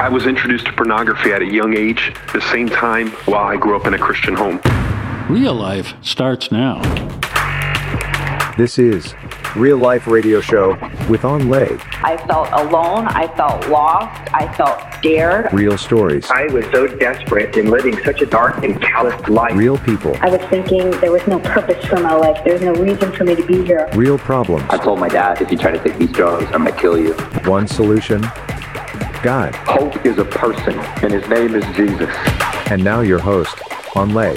I was introduced to pornography at a young age, the same time while I grew up in a Christian home. Real life starts now. This is Real Life Radio Show with Anh Le. I felt alone. I felt lost. I felt scared. Real stories, I was so desperate in living such a dark and callous life. real people, I was thinking there was no purpose for my life. There's no reason for me to be here. real problems. I told my dad, if you try to take these drugs, I'm gonna kill you. One solution God. Hope is a person, and his name is Jesus. And now your host, Anh Le.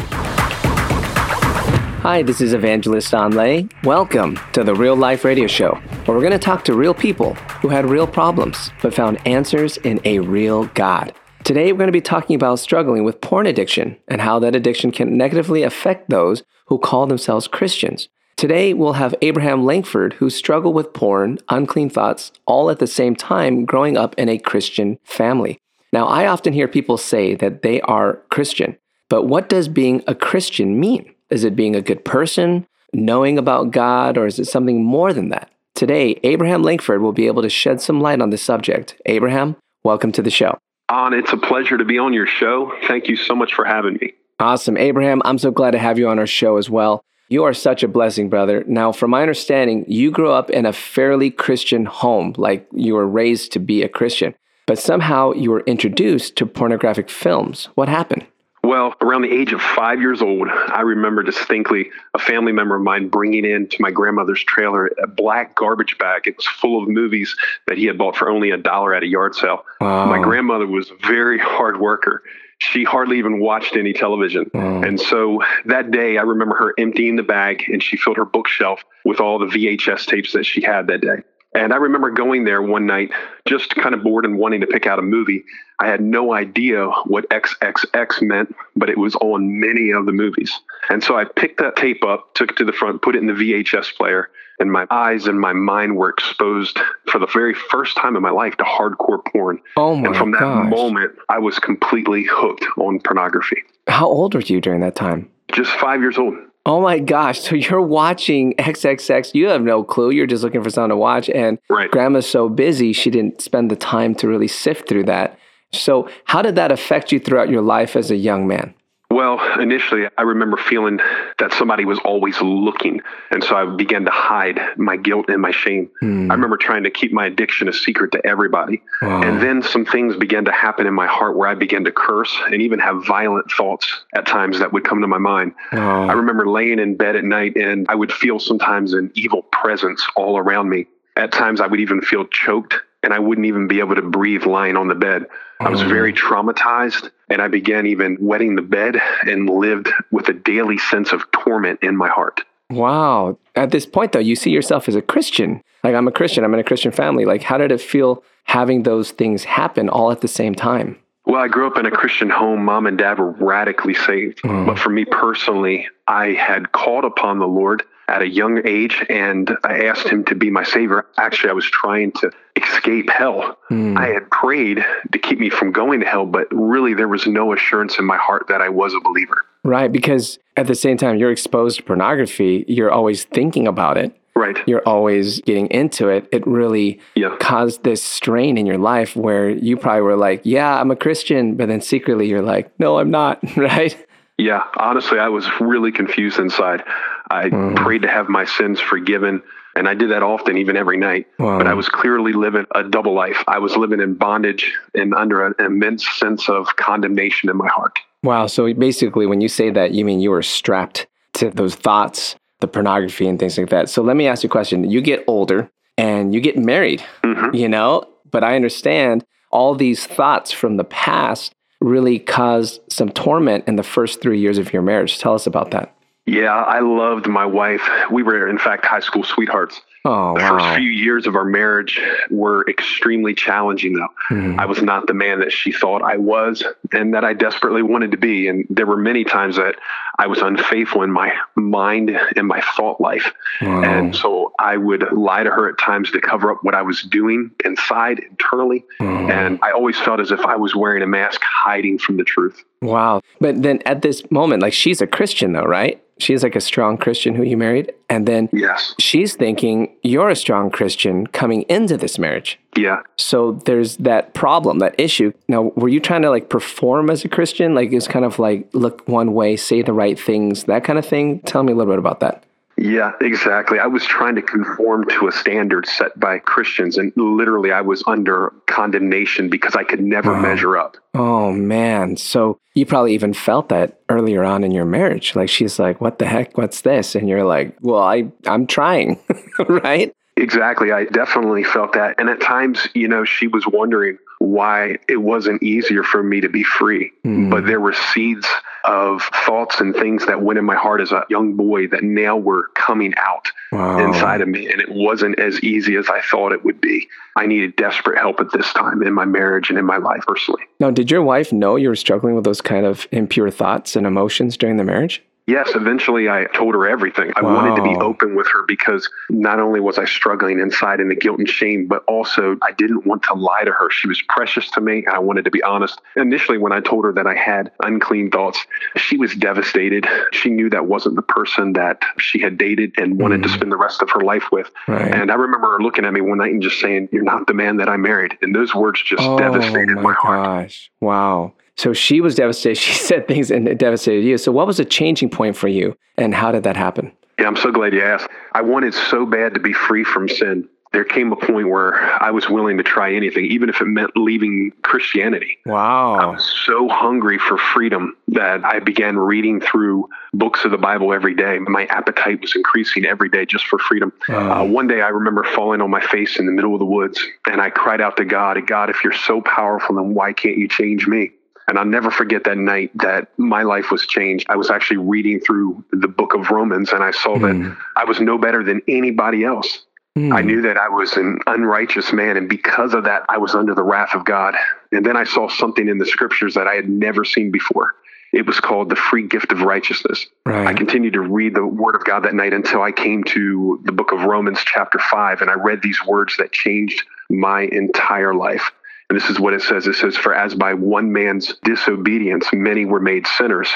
Hi, this is Evangelist Anh Le. Welcome to the Real Life Radio Show, where we're going to talk to real people who had real problems but found answers in a real God. Today, we're going to be talking about struggling with porn addiction and how that addiction can negatively affect those who call themselves Christians. Today, we'll have Abraham Lankford, who struggled with porn, unclean thoughts, all at the same time growing up in a Christian family. Now, I often hear people say that they are Christian, but what does being a Christian mean? Is it being a good person, knowing about God, or is it something more than that? Today, Abraham Lankford will be able to shed some light on this subject. Abraham, welcome to the show. Anh, it's a pleasure to be on your show. Thank you so much for having me. Awesome. Abraham, I'm so glad to have you on our show as well. You are such a blessing, brother. Now, from my understanding, you grew up in a fairly Christian home, like you were raised to be a Christian, but somehow you were introduced to pornographic films. What happened? Well, around the age of five years old, I remember distinctly a family member of mine bringing in to my grandmother's trailer a black garbage bag. It was full of movies that he had bought for only a dollar at a yard sale. Wow. My grandmother was a very hard worker. She hardly even watched any television. Oh. And so that day, I remember her emptying the bag and she filled her bookshelf with all the VHS tapes that she had that day. And I remember going there one night, just kind of bored and wanting to pick out a movie. I had no idea what XXX meant, but it was on many of the movies. And so I picked that tape up, took it to the front, put it in the VHS player, and my eyes and my mind were exposed for the very first time in my life to hardcore porn. Oh my and from that gosh. moment, I was completely hooked on pornography. How old were you during that time? Just five years old. Oh my gosh. So you're watching XXX. You have no clue. You're just looking for something to watch. And Right. grandma's so busy, she didn't spend the time to really sift through that. So, how did that affect you throughout your life as a young man? Well, initially, I remember feeling that somebody was always looking. And so I began to hide my guilt and my shame. Hmm. I remember trying to keep my addiction a secret to everybody. And then some things began to happen in my heart where I began to curse and even have violent thoughts at times that would come to my mind. I remember laying in bed at night and I would feel sometimes an evil presence all around me. At times, I would even feel choked and I wouldn't even be able to breathe lying on the bed. I was oh. very traumatized and I began even wetting the bed and lived with a daily sense of torment in my heart. Wow. At this point, though, you see yourself as a Christian. Like, I'm a Christian, I'm in a Christian family. Like, how did it feel having those things happen all at the same time? Well, I grew up in a Christian home. Mom and dad were radically saved. Mm. But for me personally, I had called upon the Lord at a young age and I asked him to be my savior. Actually, I was trying to escape hell. Mm. I had prayed to keep me from going to hell, but really there was no assurance in my heart that I was a believer. Right. Because at the same time, you're exposed to pornography, you're always thinking about it. Right. you're always getting into it, it really Yeah. caused this strain in your life where you probably were like, Yeah, I'm a Christian, but then secretly you're like, No, I'm not, right? Yeah, honestly, I was really confused inside. I hmm. prayed to have my sins forgiven, and I did that often, even every night. But I was clearly living a double life. I was living in bondage and under an immense sense of condemnation in my heart. Wow. So basically, when you say that, you mean you were strapped to those thoughts, the pornography, and things like that. So let me ask you a question. You get older and you get married, mm-hmm. you know, but I understand all these thoughts from the past really caused some torment in the first three years of your marriage. Tell us about that. Yeah, I loved my wife. We were, in fact, high school sweethearts. Oh, The wow. first few years of our marriage were extremely challenging, though. Mm-hmm. I was not the man that she thought I was and that I desperately wanted to be. And there were many times that I was unfaithful in my mind and my thought life. And so I would lie to her at times to cover up what I was doing inside internally. And I always felt as if I was wearing a mask hiding from the truth. Wow. But then at this moment, like she's a Christian though, right? She's like a strong Christian who you married. And then Yes. she's thinking you're a strong Christian coming into this marriage. Yeah. So there's that problem, that issue. Now, were you trying to like perform as a Christian? Like it's kind of like look one way, say the right things, that kind of thing? Tell me a little bit about that. Yeah, exactly. I was trying to conform to a standard set by Christians, and literally I was under condemnation because I could never measure up. Oh man. So you probably even felt that earlier on in your marriage. Like she's like, "What the heck? What's this?" And you're like, "Well, I I'm trying." right? Exactly. I definitely felt that. And at times, you know, she was wondering why it wasn't easier for me to be free. Hmm. But there were seeds of thoughts and things that went in my heart as a young boy that now were coming out Wow. inside of me. And it wasn't as easy as I thought it would be. I needed desperate help at this time in my marriage and in my life personally. Now, did your wife know you were struggling with those kind of impure thoughts and emotions during the marriage? Yes, eventually I told her everything. I wanted to be open with her because not only was I struggling inside in the guilt and shame, but also I didn't want to lie to her. She was precious to me and I wanted to be honest. Initially, when I told her that I had unclean thoughts, she was devastated. She knew that wasn't the person that she had dated and wanted to mm. spend the rest of her life with. Right. And I remember her looking at me one night and just saying, You're not the man that I married. And those words just oh devastated my heart. gosh. Wow. So she was devastated. She said things and it devastated you. So what was a changing point for you and how did that happen? Yeah, I'm so glad you asked. I wanted so bad to be free from sin. There came a point where I was willing to try anything, even if it meant leaving Christianity. Wow. I was so hungry for freedom that I began reading through books of the Bible every day. My appetite was increasing every day just for freedom. Uh, one day I remember falling on my face in the middle of the woods and I cried out to God, God, if you're so powerful, then why can't you change me? And I'll never forget that night that my life was changed. I was actually reading through the book of Romans and I saw that hmm. I was no better than anybody else. Hmm. I knew that I was an unrighteous man, and because of that, I was under the wrath of God. And then I saw something in the scriptures that I had never seen before. It was called the free gift of righteousness. Right. I continued to read the word of God that night until I came to the book of Romans, chapter 5, and I read these words that changed my entire life. And this is what it says it says, For as by one man's disobedience many were made sinners,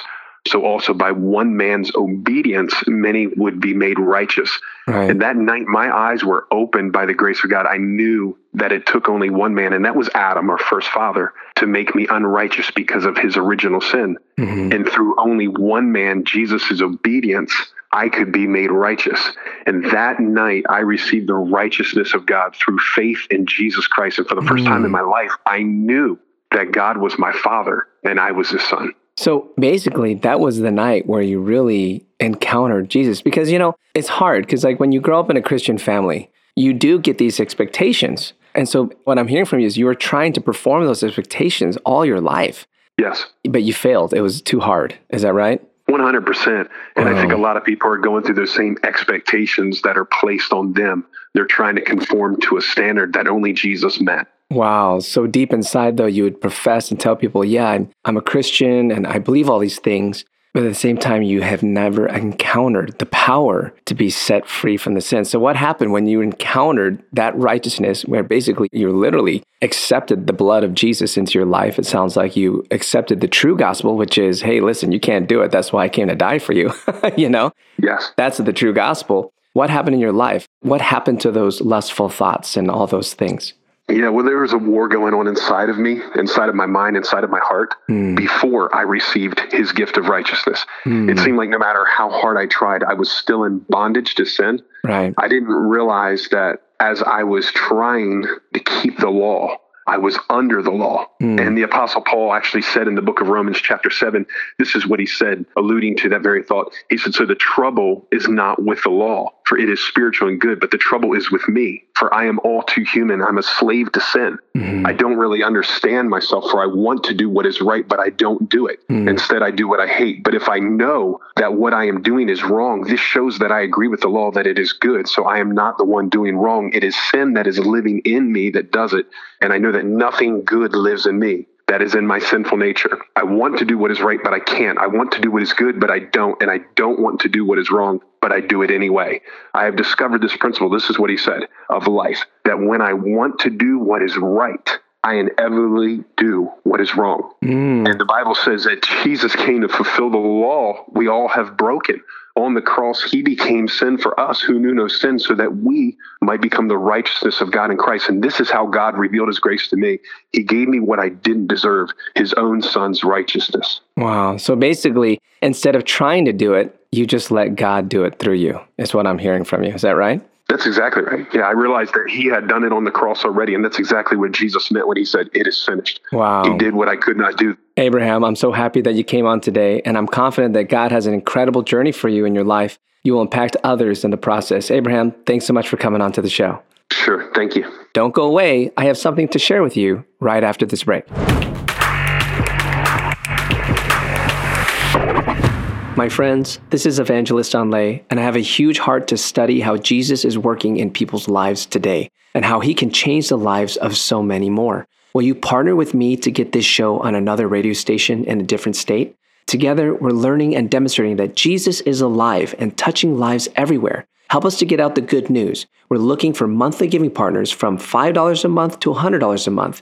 so also by one man's obedience many would be made righteous. Right. And that night, my eyes were opened by the grace of God. I knew that it took only one man, and that was Adam, our first father, to make me unrighteous because of his original sin. Mm-hmm. And through only one man, Jesus' obedience, I could be made righteous. And that night, I received the righteousness of God through faith in Jesus Christ. And for the first time in mm. my life, I knew that God was my father and I was his son. So basically, that was the night where you really encountered Jesus. Because, you know, it's hard because, like, when you grow up in a Christian family, you do get these expectations. And so, what I'm hearing from you is you were trying to perform those expectations all your life, Yes. but you failed. It was too hard. Is that right? 100%. And I think a lot of people are going through those same expectations that are placed on them. They're trying to conform to a standard that only Jesus met. Wow. So deep inside, though, you would profess and tell people, yeah, I'm, I'm a Christian and I believe all these things. But at the same time, you have never encountered the power to be set free from the sin. So, what happened when you encountered that righteousness, where basically you literally accepted the blood of Jesus into your life? It sounds like you accepted the true gospel, which is, hey, listen, you can't do it. That's why I came to die for you. you know, Yes. that's the true gospel. What happened in your life? What happened to those lustful thoughts and all those things? Yeah, well, there was a war going on inside of me, inside of my mind, inside of my heart, hmm. before I received his gift of righteousness. Hmm. It seemed like no matter how hard I tried, I was still in bondage to sin. Right. I didn't realize that as I was trying to keep the law, I was under the law. Hmm. And the Apostle Paul actually said in the book of Romans, chapter 7, this is what he said, alluding to that very thought. He said, So the trouble is not with the law, for it is spiritual and good, but the trouble is with me, for I am all too human. I'm a slave to sin. Mm-hmm. I don't really understand myself, for I want to do what is right, but I don't do it. Mm-hmm. Instead, I do what I hate. But if I know that what I am doing is wrong, this shows that I agree with the law that it is good. So I am not the one doing wrong. It is sin that is living in me that does it. And I know that nothing good lives in me. That is in my sinful nature. I want to do what is right, but I can't. I want to do what is good, but I don't. And I don't want to do what is wrong, but I do it anyway. I have discovered this principle. This is what he said of life that when I want to do what is right, I inevitably do what is wrong. Mm. And the Bible says that Jesus came to fulfill the law we all have broken. on the cross, he became sin for us who knew no sin so that we might become the righteousness of God in Christ. And this is how God revealed his grace to me. He gave me what I didn't deserve, his own son's righteousness. Wow. So basically, instead of trying to do it, you just let God do it through you, is what I'm hearing from you. Is that right? That's exactly right. Yeah, I realized that he had done it on the cross already, and that's exactly what Jesus meant when he said, It is finished. Wow. He did what I could not do. Abraham, I'm so happy that you came on today, and I'm confident that God has an incredible journey for you in your life. You will impact others in the process. Abraham, thanks so much for coming on to the show. Sure. Thank you. Don't go away. I have something to share with you right after this break. My friends, this is Evangelist Anh Le, and I have a huge heart to study how Jesus is working in people's lives today and how he can change the lives of so many more. Will you partner with me to get this show on another radio station in a different state? Together, we're learning and demonstrating that Jesus is alive and touching lives everywhere. Help us to get out the good news. We're looking for monthly giving partners from $5 a month to $100 a month.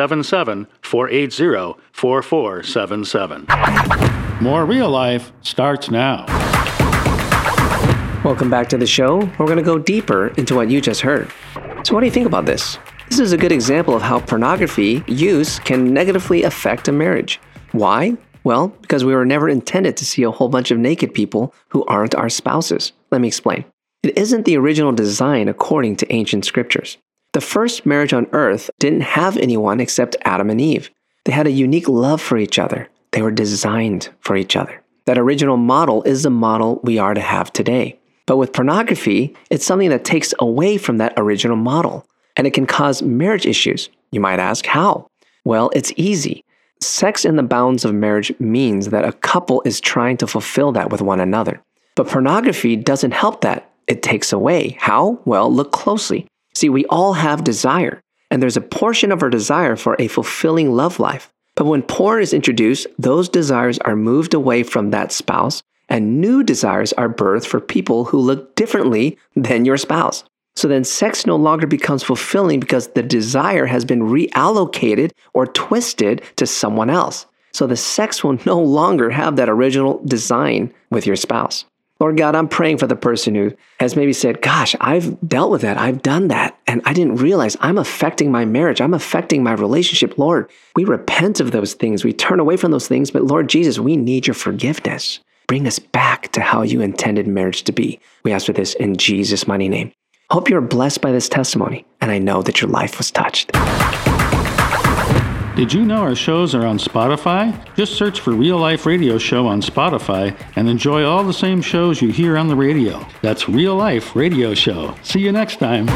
877 480 4477. More real life starts now. Welcome back to the show. We're going to go deeper into what you just heard. So, what do you think about this? This is a good example of how pornography use can negatively affect a marriage. Why? Well, because we were never intended to see a whole bunch of naked people who aren't our spouses. Let me explain. It isn't the original design according to ancient scriptures. The first marriage on earth didn't have anyone except Adam and Eve. They had a unique love for each other. They were designed for each other. That original model is the model we are to have today. But with pornography, it's something that takes away from that original model and it can cause marriage issues. You might ask, how? Well, it's easy. Sex in the bounds of marriage means that a couple is trying to fulfill that with one another. But pornography doesn't help that. It takes away. How? Well, look closely. See, we all have desire, and there's a portion of our desire for a fulfilling love life. But when porn is introduced, those desires are moved away from that spouse, and new desires are birthed for people who look differently than your spouse. So then sex no longer becomes fulfilling because the desire has been reallocated or twisted to someone else. So the sex will no longer have that original design with your spouse. Lord God, I'm praying for the person who has maybe said, Gosh, I've dealt with that. I've done that. And I didn't realize I'm affecting my marriage. I'm affecting my relationship. Lord, we repent of those things. We turn away from those things. But Lord Jesus, we need your forgiveness. Bring us back to how you intended marriage to be. We ask for this in Jesus' mighty name. Hope you're blessed by this testimony, and I know that your life was touched. Did you know our shows are on Spotify? Just search for Real Life Radio Show on Spotify and enjoy all the same shows you hear on the radio. That's Real Life Radio Show. See you next time.